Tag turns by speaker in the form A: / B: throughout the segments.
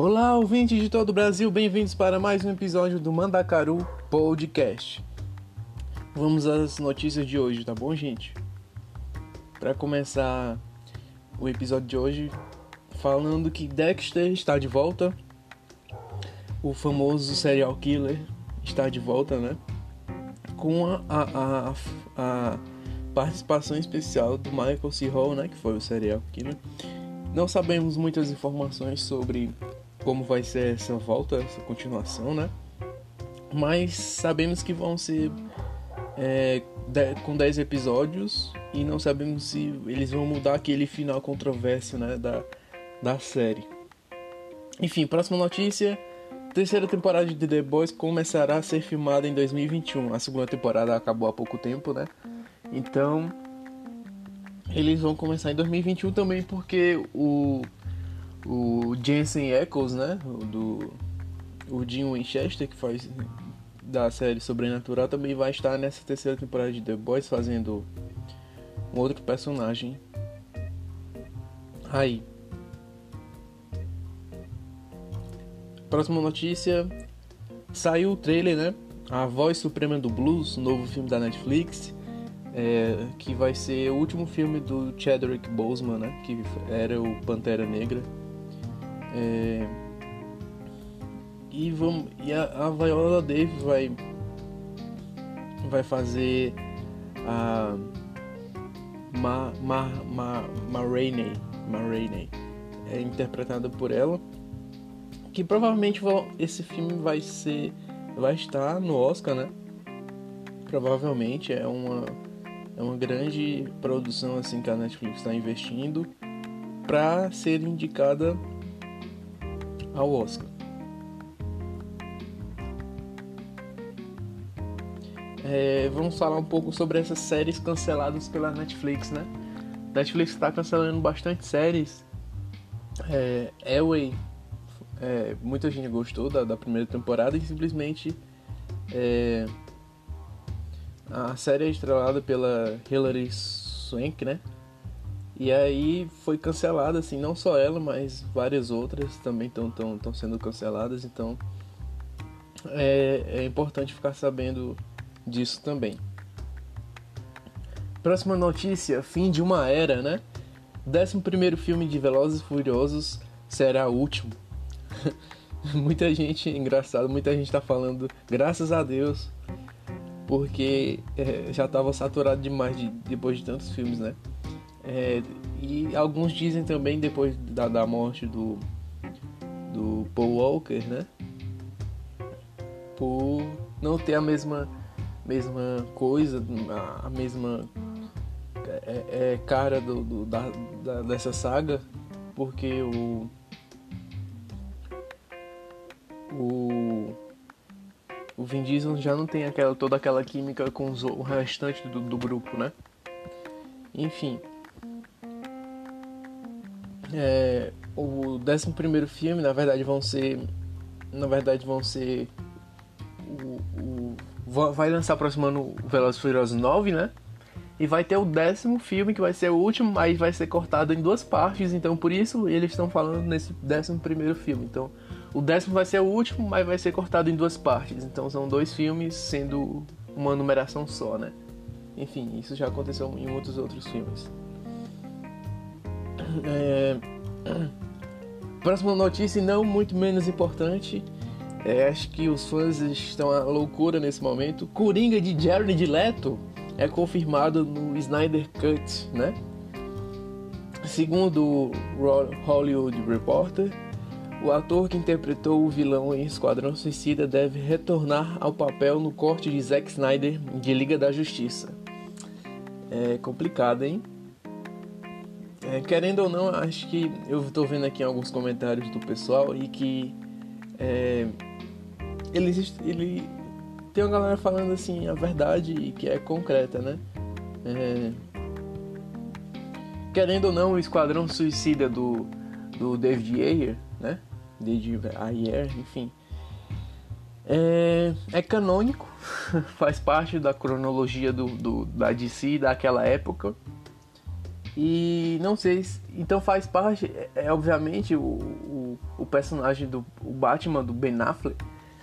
A: Olá, ouvintes de todo o Brasil, bem-vindos para mais um episódio do Mandacaru Podcast. Vamos às notícias de hoje, tá bom, gente? Para começar o episódio de hoje, falando que Dexter está de volta, o famoso serial killer está de volta, né? Com a, a, a, a participação especial do Michael C. Hall, né? Que foi o serial killer. Não sabemos muitas informações sobre como vai ser essa volta, essa continuação, né? Mas sabemos que vão ser é, com 10 episódios e não sabemos se eles vão mudar aquele final controverso né, da, da série. Enfim, próxima notícia. Terceira temporada de The Boys começará a ser filmada em 2021. A segunda temporada acabou há pouco tempo, né? Então, eles vão começar em 2021 também porque o o Jensen Ackles, né, o do o Jim Winchester que faz da série Sobrenatural também vai estar nessa terceira temporada de The Boys fazendo um outro personagem aí. Próxima notícia, saiu o trailer, né? A Voz Suprema do Blues, novo filme da Netflix, é, que vai ser o último filme do Chadwick Boseman, né? Que era o Pantera Negra. É, e vamos, e a, a Viola Davis vai vai fazer a Ma, Ma, Ma, Ma Rainey, Ma Rainey é interpretada por ela que provavelmente esse filme vai ser vai estar no Oscar, né? Provavelmente é uma é uma grande produção assim que a Netflix está investindo para ser indicada ao Oscar. É, vamos falar um pouco sobre essas séries canceladas pela Netflix, né? Netflix está cancelando bastante séries. É, Elway, é, muita gente gostou da, da, primeira temporada e simplesmente é, a série é estrelada pela Hilary Swank, né? E aí foi cancelada, assim, não só ela, mas várias outras também estão sendo canceladas, então é, é importante ficar sabendo disso também. Próxima notícia, fim de uma era, né? Décimo primeiro filme de Velozes e Furiosos será o último. muita gente, engraçado, muita gente tá falando, graças a Deus, porque é, já tava saturado demais de, depois de tantos filmes, né? É, e alguns dizem também depois da, da morte do, do Paul Walker, né? Por não ter a mesma, mesma coisa, a, mesma é, é cara do, do da, da, dessa saga, porque o o o Vin Diesel já não tem aquela toda aquela química com os, o restante do, do grupo, né? Enfim, é, o 11 primeiro filme, na verdade, vão ser. Na verdade, vão ser. O, o, vai lançar aproximando Velozes Furiosos 9, né? E vai ter o décimo filme, que vai ser o último, mas vai ser cortado em duas partes. Então, por isso, eles estão falando nesse décimo primeiro filme. Então, o décimo vai ser o último, mas vai ser cortado em duas partes. Então, são dois filmes, sendo uma numeração só, né? Enfim, isso já aconteceu em muitos outros filmes. É... Próxima notícia, não muito menos importante. É, acho que os fãs estão à loucura nesse momento. Coringa de Jared Leto é confirmado no Snyder Cut, né? Segundo o Hollywood Reporter, o ator que interpretou o vilão em Esquadrão Suicida deve retornar ao papel no corte de Zack Snyder de Liga da Justiça. É complicado, hein? É, querendo ou não, acho que eu estou vendo aqui alguns comentários do pessoal e que é, ele, ele tem uma galera falando assim a verdade e que é concreta, né? É, querendo ou não, o Esquadrão Suicida do, do David Ayer, né? David Ayer, enfim. É, é canônico, faz parte da cronologia do, do, da DC daquela época. E não sei, se, então faz parte, é, é obviamente o, o, o, personagem do o Batman do Ben Affleck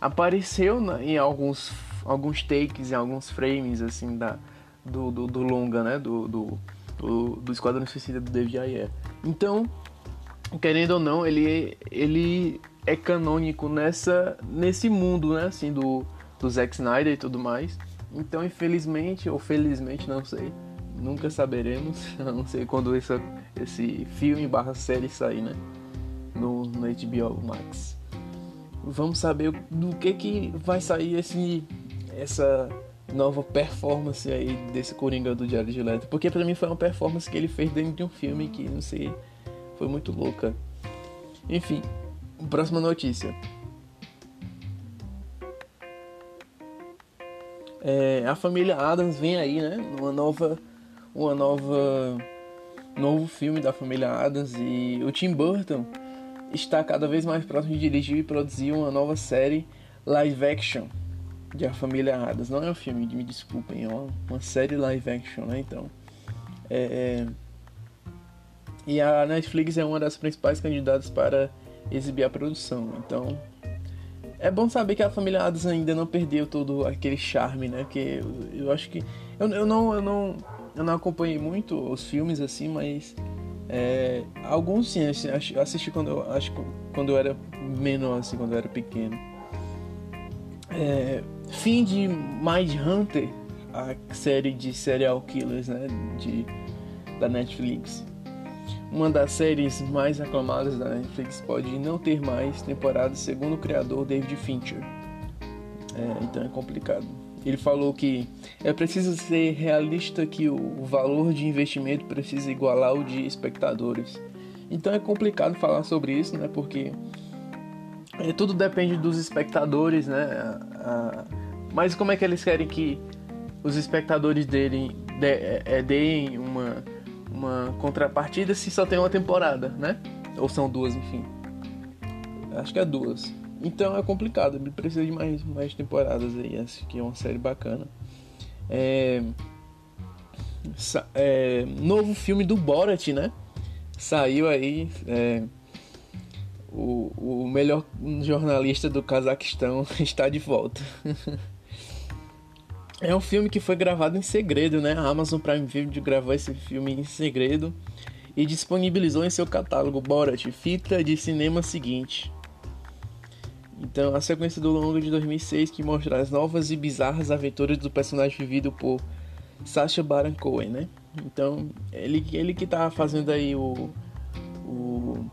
A: apareceu na, em alguns, alguns takes, em alguns frames assim da, do, do, do longa, né? Do, do, do, do Esquadrão Suicida do David Ayer. Então, querendo ou não, ele, ele é canônico nessa, nesse mundo, né? Assim, do, do Zack Snyder e tudo mais. Então, infelizmente, ou felizmente, não sei, nunca saberemos, a não sei quando esse, esse filme barra série sair, né? No, no HBO Max. Vamos saber do que que vai sair esse, essa nova performance aí desse Coringa do Jared Leto. Porque pra mim foi uma performance que ele fez dentro de um filme que, não sei, foi muito louca. Enfim, próxima notícia. É, a família Adams vem aí, né? Uma nova uma nova novo filme da família Adams e o Tim Burton está cada vez mais próximo de dirigir e produzir uma nova série live action de A Família Adams. Não é um filme, me desculpem, é uma, série live action, né? Então, é, é... e a Netflix é uma das principais candidatas para exibir a produção. Então, é bom saber que a família Adams ainda não perdeu todo aquele charme, né? Que eu, eu acho que eu, eu não eu não eu não acompanhei muito os filmes assim, mas é, alguns sim, eu assisti quando eu, acho, quando eu era menor, assim, quando eu era pequeno. É, fim de Mind Hunter, a série de serial killers né, de, da Netflix. Uma das séries mais aclamadas da Netflix pode não ter mais temporadas, segundo o criador David Fincher. É, então é complicado. Ele falou que é preciso ser realista que o valor de investimento precisa igualar o de espectadores. Então é complicado falar sobre isso, né? Porque é, tudo depende dos espectadores, né? mas como é que eles querem que os espectadores dele de, é, é, deem uma, uma contrapartida se só tem uma temporada, né? Ou são duas, enfim. Acho que é duas. Então é complicado, ele precisa de mais, mais temporadas aí. Essa que é uma série bacana. É, é, novo filme do Borat, né? Saiu aí. É, o, o melhor jornalista do Cazaquistão está de volta. é um filme que foi gravado em segredo, né? A Amazon Prime Video gravou esse filme em segredo e disponibilizou em seu catálogo Borat, fita de cinema seguinte. Então, a sequência do longo de 2006 que mostra as novas e bizarras aventuras do personagem vivido por Sacha Baron Cohen, né? Então, ele, ele que tá fazendo aí o, o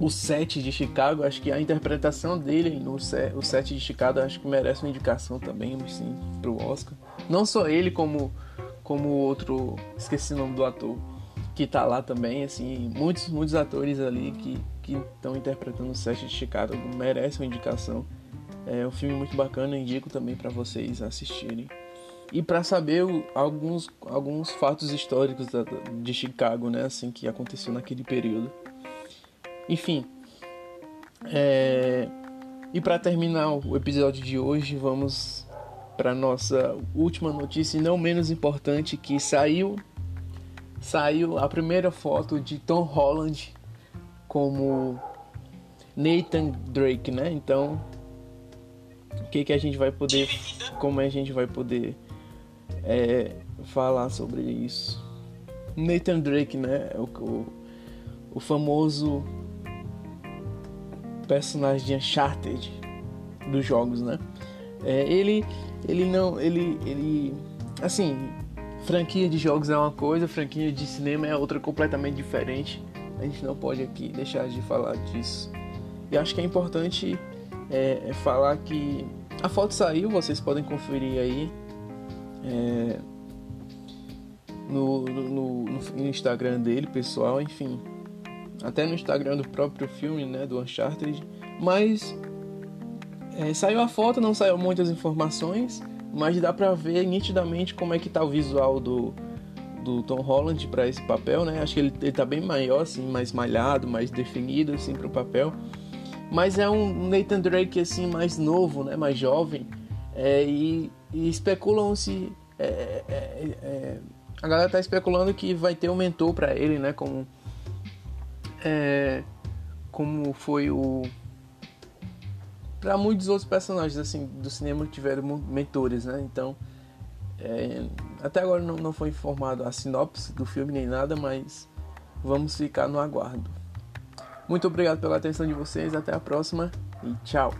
A: o set de Chicago, acho que a interpretação dele no set, o set de Chicago acho que merece uma indicação também, sim, pro Oscar. Não só ele como como outro, esqueci o nome do ator que tá lá também, assim, muitos muitos atores ali que que estão interpretando o set de Chicago merecem uma indicação. É um filme muito bacana, indico também para vocês assistirem. E para saber alguns, alguns fatos históricos de Chicago, né, assim, que aconteceu naquele período. Enfim, é... e para terminar o episódio de hoje, vamos para nossa última notícia, e não menos importante, que saiu saiu a primeira foto de Tom Holland como Nathan Drake, né? Então, o que que a gente vai poder, como a gente vai poder é, falar sobre isso? Nathan Drake, né? O, o, o famoso personagem de Uncharted dos jogos, né? É, ele, ele não, ele, ele, assim, franquia de jogos é uma coisa, franquia de cinema é outra completamente diferente a gente não pode aqui deixar de falar disso. E acho que é importante é, é falar que a foto saiu, vocês podem conferir aí é, no, no, no, Instagram dele, pessoal, enfim. Até no Instagram do próprio filme, né, do Uncharted. Mas é, saiu a foto, não saiu muitas informações, mas dá pra ver nitidamente como é que tá o visual do, do Tom Holland para esse papel, né? Acho que ele, ele tá bem maior, assim, mais malhado, mais definido, assim, para o papel. Mas é um Nathan Drake, assim, mais novo, né? Mais jovem. É, e, e especulam-se é, é, é, a galera tá especulando que vai ter um mentor para ele, né? Como é, como foi o para muitos outros personagens assim do cinema tiveram mentores, né? Então é, até agora não, não foi informado a sinopse do filme nem nada, mas vamos ficar no aguardo. Muito obrigado pela atenção de vocês, até a próxima e tchau.